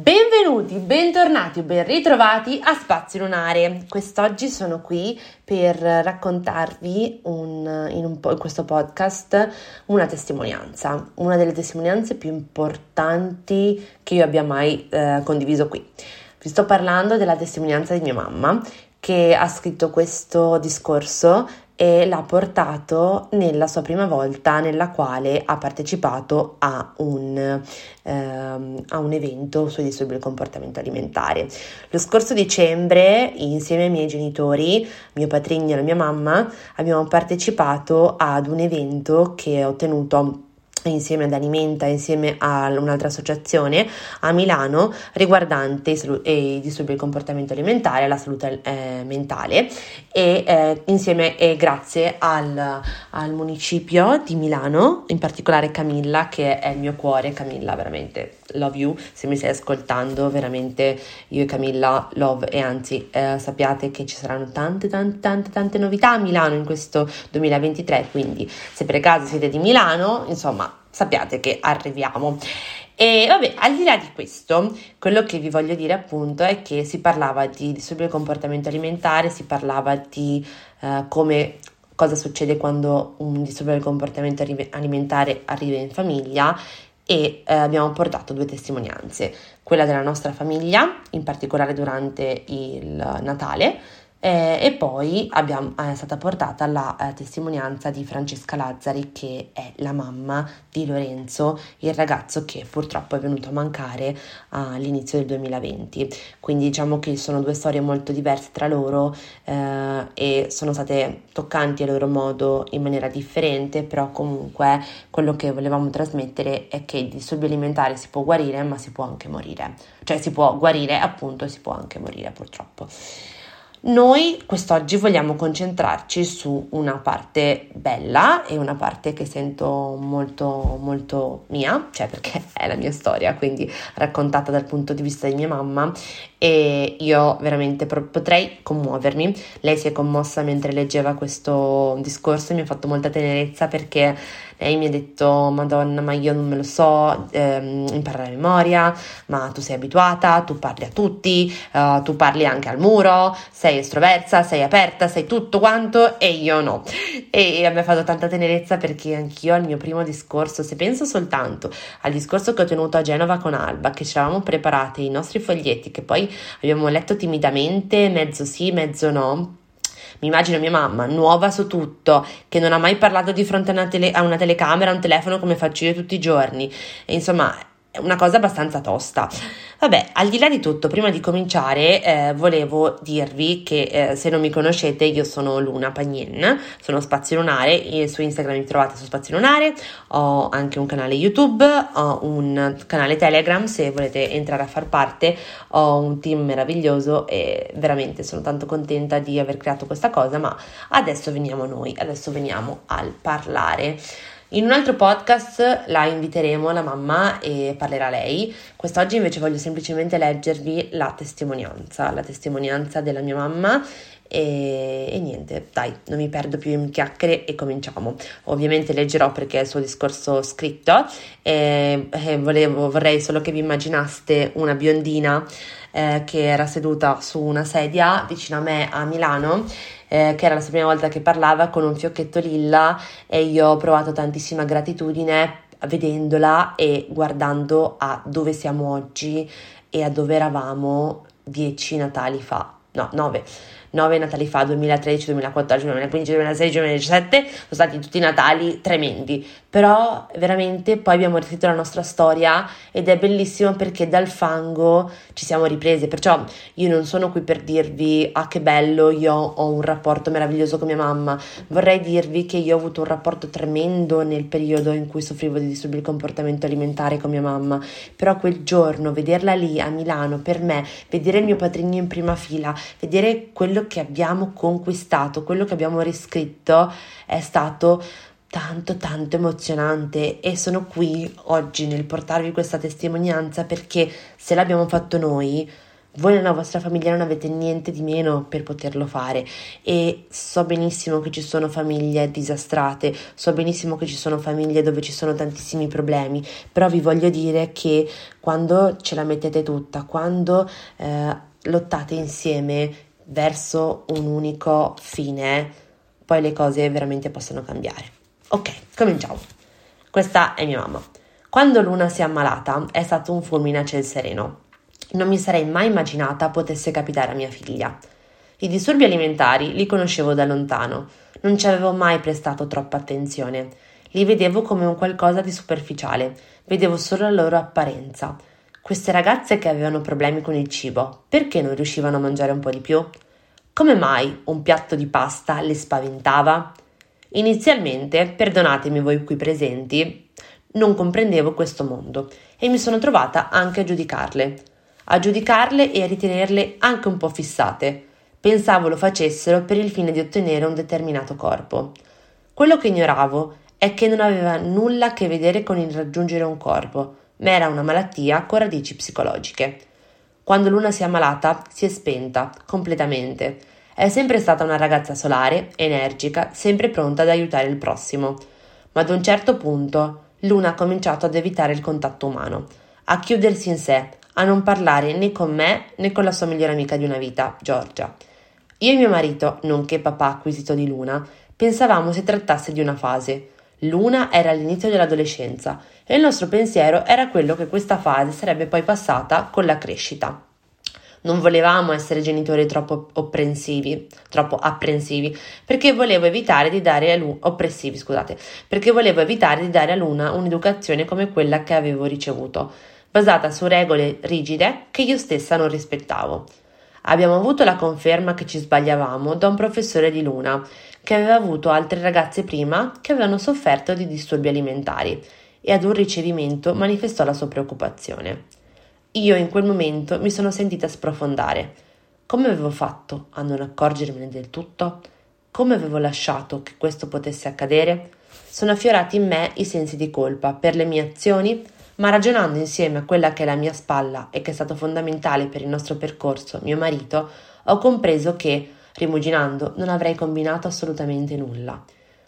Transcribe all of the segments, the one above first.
Benvenuti, bentornati o ben ritrovati a Spazio Lunare. Quest'oggi sono qui per raccontarvi un, in, un in, questo podcast una testimonianza, una delle testimonianze più importanti che io abbia mai eh, condiviso qui. Vi sto parlando della testimonianza di mia mamma che ha scritto questo discorso e l'ha portato nella sua prima volta nella quale ha partecipato a un, ehm, a un evento sui disturbi del comportamento alimentare. Lo scorso dicembre, insieme ai miei genitori, mio patrigno e la mia mamma, abbiamo partecipato ad un evento che ho tenuto insieme ad Alimenta, insieme a un'altra associazione a Milano riguardante i, disturbi del comportamento alimentare e la salute eh, mentale. E eh, insieme e grazie al, al, municipio di Milano, in particolare Camilla che è il mio cuore, Camilla veramente love you, se mi stai ascoltando veramente io e Camilla love e anzi eh, sappiate che ci saranno tante tante tante tante novità a Milano in questo 2023 quindi se per caso siete di Milano insomma sappiate che arriviamo. E vabbè, al di là di questo, quello che vi voglio dire appunto è che si parlava di disturbi comportamento alimentare, si parlava di uh, come cosa succede quando un disturbo del comportamento alimentare arriva in famiglia e eh, abbiamo portato due testimonianze, quella della nostra famiglia, in particolare durante il Natale, eh, e poi abbiamo, è stata portata la eh, testimonianza di Francesca Lazzari, che è la mamma di Lorenzo, il ragazzo che purtroppo è venuto a mancare all'inizio del 2020. Quindi diciamo che sono due storie molto diverse tra loro eh, e sono state toccanti a loro modo in maniera differente, però comunque quello che volevamo trasmettere è che il disturbo alimentare si può guarire, ma si può anche morire. Cioè si può guarire appunto e si può anche morire purtroppo. Noi quest'oggi vogliamo concentrarci su una parte bella e una parte che sento molto molto mia, cioè perché è la mia storia, quindi raccontata dal punto di vista di mia mamma e io veramente potrei commuovermi. Lei si è commossa mentre leggeva questo discorso e mi ha fatto molta tenerezza perché lei mi ha detto Madonna ma io non me lo so ehm, imparare a memoria, ma tu sei abituata, tu parli a tutti, uh, tu parli anche al muro, sei estroversa, sei aperta, sei tutto quanto e io no. E, e mi ha fatto tanta tenerezza perché anch'io al mio primo discorso, se penso soltanto al discorso che ho tenuto a Genova con Alba, che ci eravamo preparate i nostri foglietti, che poi abbiamo letto timidamente, mezzo sì, mezzo no, mi immagino mia mamma, nuova su tutto, che non ha mai parlato di fronte a una, tele- a una telecamera, a un telefono come faccio io tutti i giorni. E insomma, una cosa abbastanza tosta. Vabbè, al di là di tutto, prima di cominciare, eh, volevo dirvi che eh, se non mi conoscete, io sono Luna Pagnin, sono Spazio Lunare, su Instagram mi trovate su Spazio Lunare, ho anche un canale YouTube, ho un canale Telegram, se volete entrare a far parte, ho un team meraviglioso e veramente sono tanto contenta di aver creato questa cosa, ma adesso veniamo noi, adesso veniamo al parlare. In un altro podcast la inviteremo, la mamma, e parlerà lei. Quest'oggi invece voglio semplicemente leggervi la testimonianza, la testimonianza della mia mamma e, e, niente, dai, non mi perdo più in chiacchiere e cominciamo. Ovviamente leggerò perché è il suo discorso scritto. E, e volevo, vorrei solo che vi immaginaste una biondina eh, che era seduta su una sedia vicino a me a Milano eh, che era la sua prima volta che parlava con un fiocchetto lilla e io ho provato tantissima gratitudine vedendola e guardando a dove siamo oggi e a dove eravamo dieci Natali fa, no, nove, nove Natali fa, 2013, 2014, 2015, 2016, 2017, sono stati tutti Natali tremendi, però veramente poi abbiamo riscritto la nostra storia ed è bellissimo perché dal fango ci siamo riprese, perciò io non sono qui per dirvi ah che bello, io ho un rapporto meraviglioso con mia mamma, vorrei dirvi che io ho avuto un rapporto tremendo nel periodo in cui soffrivo di disturbi del comportamento alimentare con mia mamma, però quel giorno vederla lì a Milano per me, vedere il mio padrino in prima fila, vedere quello che abbiamo conquistato, quello che abbiamo riscritto è stato tanto tanto emozionante e sono qui oggi nel portarvi questa testimonianza perché se l'abbiamo fatto noi voi nella vostra famiglia non avete niente di meno per poterlo fare e so benissimo che ci sono famiglie disastrate, so benissimo che ci sono famiglie dove ci sono tantissimi problemi, però vi voglio dire che quando ce la mettete tutta, quando eh, lottate insieme verso un unico fine, poi le cose veramente possono cambiare. Ok, cominciamo. Questa è mia mamma. Quando Luna si è ammalata è stato un fulmine a ciel sereno. Non mi sarei mai immaginata potesse capitare a mia figlia. I disturbi alimentari li conoscevo da lontano, non ci avevo mai prestato troppa attenzione. Li vedevo come un qualcosa di superficiale, vedevo solo la loro apparenza. Queste ragazze che avevano problemi con il cibo, perché non riuscivano a mangiare un po' di più? Come mai un piatto di pasta le spaventava? Inizialmente, perdonatemi voi qui presenti, non comprendevo questo mondo e mi sono trovata anche a giudicarle, a giudicarle e a ritenerle anche un po' fissate. Pensavo lo facessero per il fine di ottenere un determinato corpo. Quello che ignoravo è che non aveva nulla a che vedere con il raggiungere un corpo, ma era una malattia con radici psicologiche. Quando Luna si è ammalata, si è spenta completamente è sempre stata una ragazza solare, energica, sempre pronta ad aiutare il prossimo. Ma ad un certo punto Luna ha cominciato ad evitare il contatto umano, a chiudersi in sé, a non parlare né con me né con la sua migliore amica di una vita, Giorgia. Io e mio marito, nonché papà acquisito di Luna, pensavamo si trattasse di una fase. Luna era all'inizio dell'adolescenza e il nostro pensiero era quello che questa fase sarebbe poi passata con la crescita. Non volevamo essere genitori troppo opprensivi, troppo apprensivi, perché volevo evitare di dare a Luna, oppressivi, scusate, perché volevo evitare di dare a Luna un'educazione come quella che avevo ricevuto, basata su regole rigide che io stessa non rispettavo. Abbiamo avuto la conferma che ci sbagliavamo da un professore di Luna, che aveva avuto altre ragazze prima che avevano sofferto di disturbi alimentari e ad un ricevimento manifestò la sua preoccupazione. Io in quel momento mi sono sentita sprofondare. Come avevo fatto a non accorgermene del tutto? Come avevo lasciato che questo potesse accadere? Sono affiorati in me i sensi di colpa per le mie azioni, ma ragionando insieme a quella che è la mia spalla e che è stato fondamentale per il nostro percorso, mio marito, ho compreso che, rimuginando, non avrei combinato assolutamente nulla.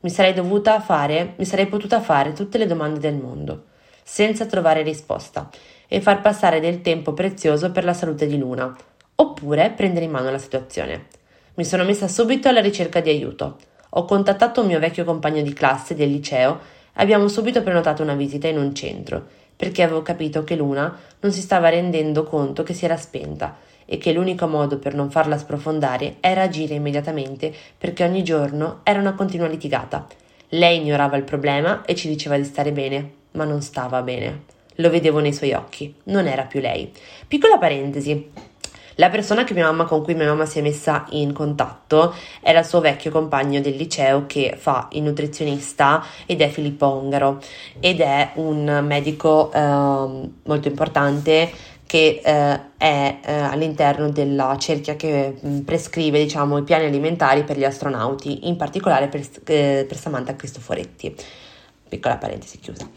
Mi sarei dovuta fare, mi sarei potuta fare tutte le domande del mondo, senza trovare risposta e far passare del tempo prezioso per la salute di Luna, oppure prendere in mano la situazione. Mi sono messa subito alla ricerca di aiuto. Ho contattato un mio vecchio compagno di classe del liceo e abbiamo subito prenotato una visita in un centro, perché avevo capito che Luna non si stava rendendo conto che si era spenta e che l'unico modo per non farla sprofondare era agire immediatamente perché ogni giorno era una continua litigata. Lei ignorava il problema e ci diceva di stare bene, ma non stava bene. Lo vedevo nei suoi occhi, non era più lei. Piccola parentesi. La persona mamma, con cui mia mamma si è messa in contatto era il suo vecchio compagno del liceo che fa il nutrizionista ed è Filippo Ongaro ed è un medico eh, molto importante che eh, è eh, all'interno della cerchia che mh, mm, prescrive diciamo, i piani alimentari per gli astronauti, in particolare per, eh, per Samantha Cristoforetti. Piccola parentesi chiusa.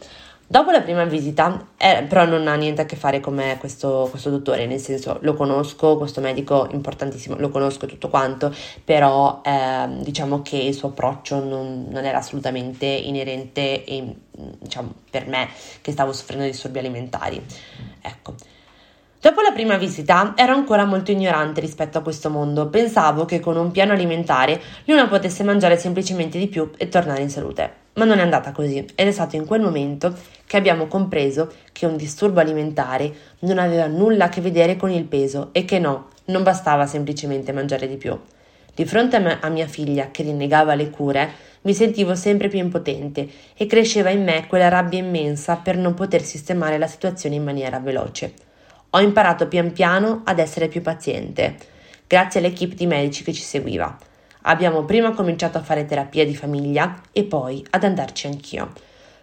Dopo la prima visita, eh, però non ha niente a che fare con me questo, questo, dottore, nel senso lo conosco, questo medico importantissimo, lo conosco tutto quanto, però eh, diciamo che il suo approccio non, non era assolutamente inerente e, diciamo, per me che stavo soffrendo di disturbi alimentari. Ecco. Dopo la prima visita ero ancora molto ignorante rispetto a questo mondo, pensavo che con un piano alimentare Luna potesse mangiare semplicemente di più e tornare in salute. Ma non è andata così ed è stato in quel momento che abbiamo compreso che un disturbo alimentare non aveva nulla a che vedere con il peso e che no, non bastava semplicemente mangiare di più. Di fronte a, me, a mia figlia, che rinnegava le cure, mi sentivo sempre più impotente e cresceva in me quella rabbia immensa per non poter sistemare la situazione in maniera veloce. Ho imparato pian piano ad essere più paziente, grazie all'equipe di medici che ci seguiva. Abbiamo prima cominciato a fare terapia di famiglia e poi ad andarci anch'io.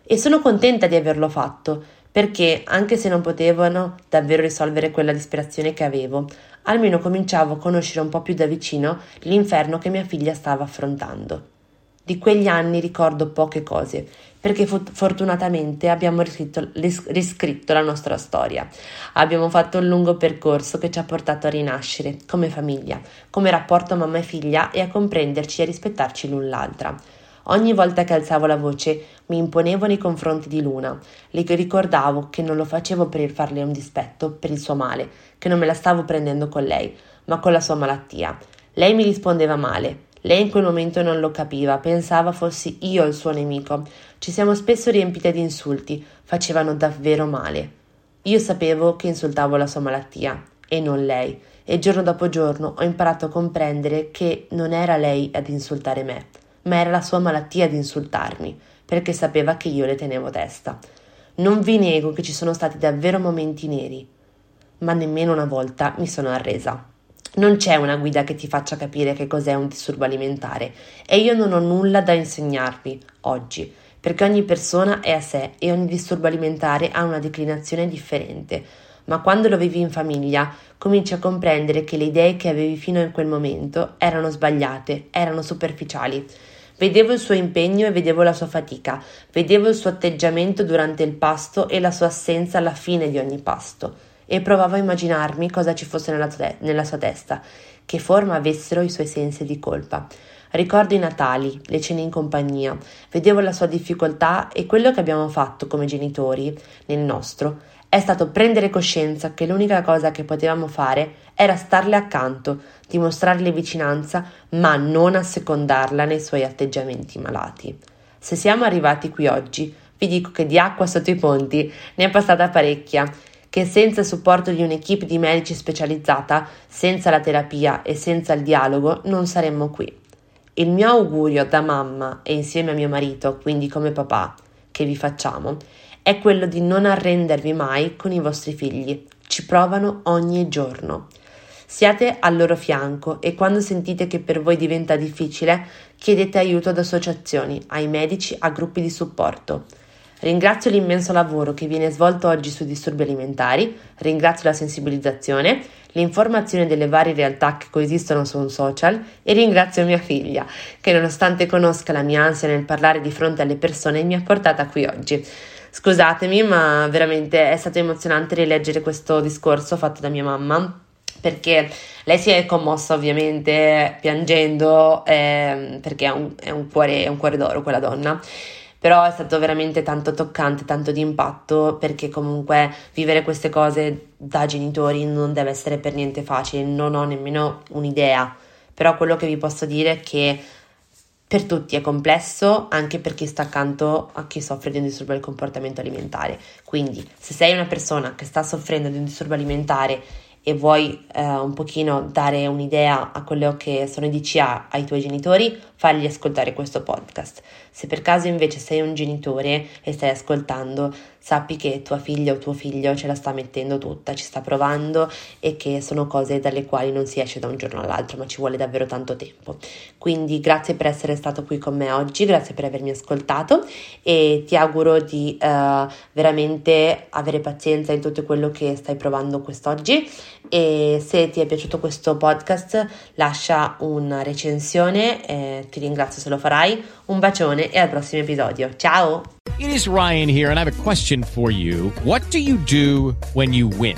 E sono contenta di averlo fatto, perché anche se non potevano davvero risolvere quella disperazione che avevo, almeno cominciavo a conoscere un po' più da vicino l'inferno che mia figlia stava affrontando. Di quegli anni ricordo poche cose, perché fortunatamente abbiamo riscritto, riscritto, la nostra storia. Abbiamo fatto un lungo percorso che ci ha portato a rinascere come famiglia, come rapporto mamma e figlia e a comprenderci e rispettarci l'un l'altra. Ogni volta che alzavo la voce mi imponevo nei confronti di Luna. Le ricordavo che non lo facevo per farle un dispetto, per il suo male, che non me la stavo prendendo con lei, ma con la sua malattia. Lei mi rispondeva male, lei in quel momento non lo capiva, pensava fossi io il suo nemico. Ci siamo spesso riempite di insulti, facevano davvero male. Io sapevo che insultavo la sua malattia e non lei, e giorno dopo giorno ho imparato a comprendere che non era lei ad insultare me, ma era la sua malattia ad insultarmi, perché sapeva che io le tenevo testa. Non vi nego che ci sono stati davvero momenti neri, ma nemmeno una volta mi sono arresa. Non c'è una guida che ti faccia capire che cos'è un disturbo alimentare e io non ho nulla da insegnarvi oggi, perché ogni persona è a sé e ogni disturbo alimentare ha una declinazione differente. Ma quando lo vivi in famiglia, cominci a comprendere che le idee che avevi fino a quel momento erano sbagliate, erano superficiali. Vedevo il suo impegno e vedevo la sua fatica, vedevo il suo atteggiamento durante il pasto e la sua assenza alla fine di ogni pasto e provavo a immaginarmi cosa ci fosse nella, te- nella sua testa, che forma avessero i suoi sensi di colpa. Ricordo i Natali, le cene in compagnia, vedevo la sua difficoltà e quello che abbiamo fatto come genitori, nel nostro, è stato prendere coscienza che l'unica cosa che potevamo fare era starle accanto, dimostrarle vicinanza, ma non assecondarla nei suoi atteggiamenti malati. Se siamo arrivati qui oggi, vi dico che di acqua sotto i ponti ne è passata parecchia che senza il supporto di un'equipe di medici specializzata, senza la terapia e senza il dialogo non saremmo qui. Il mio augurio da mamma e insieme a mio marito, quindi come papà, che vi facciamo, è quello di non arrendervi mai con i vostri figli. Ci provano ogni giorno. Siate al loro fianco e quando sentite che per voi diventa difficile, chiedete aiuto ad associazioni, ai medici, a gruppi di supporto. Ringrazio l'immenso lavoro che viene svolto oggi sui disturbi alimentari, ringrazio la sensibilizzazione, l'informazione delle varie realtà che coesistono su un social e ringrazio mia figlia, che nonostante conosca la mia ansia nel parlare di fronte alle persone mi ha portata qui oggi. Scusatemi, ma veramente è stato emozionante rileggere questo discorso fatto da mia mamma perché lei si è commossa ovviamente piangendo eh, perché è un, è, un cuore, è un cuore d'oro quella donna però è stato veramente tanto toccante, tanto di impatto perché comunque vivere queste cose da genitori non deve essere per niente facile, non ho nemmeno un'idea, però quello che vi posso dire è che per tutti è complesso anche per chi sta accanto a chi soffre di un disturbo del comportamento alimentare. Quindi, se sei una persona che sta soffrendo di un disturbo alimentare e vuoi eh, un pochino dare un'idea a quello che sono i DCA ai tuoi genitori, fagli ascoltare questo podcast. Se per caso invece sei un genitore e stai ascoltando, sappi che tua figlia o tuo figlio ce la sta mettendo tutta, ci sta provando e che sono cose dalle quali non si esce da un giorno all'altro, ma ci vuole davvero tanto tempo. Quindi grazie per essere stato qui con me oggi, grazie per avermi ascoltato e ti auguro di uh, veramente avere pazienza in tutto quello che stai provando quest'oggi e se ti è piaciuto questo podcast lascia una recensione, eh, ti ringrazio se lo farai, un bacione e al prossimo episodio. Ciao! It is Ryan here and I have a question for you. What do you do when you win?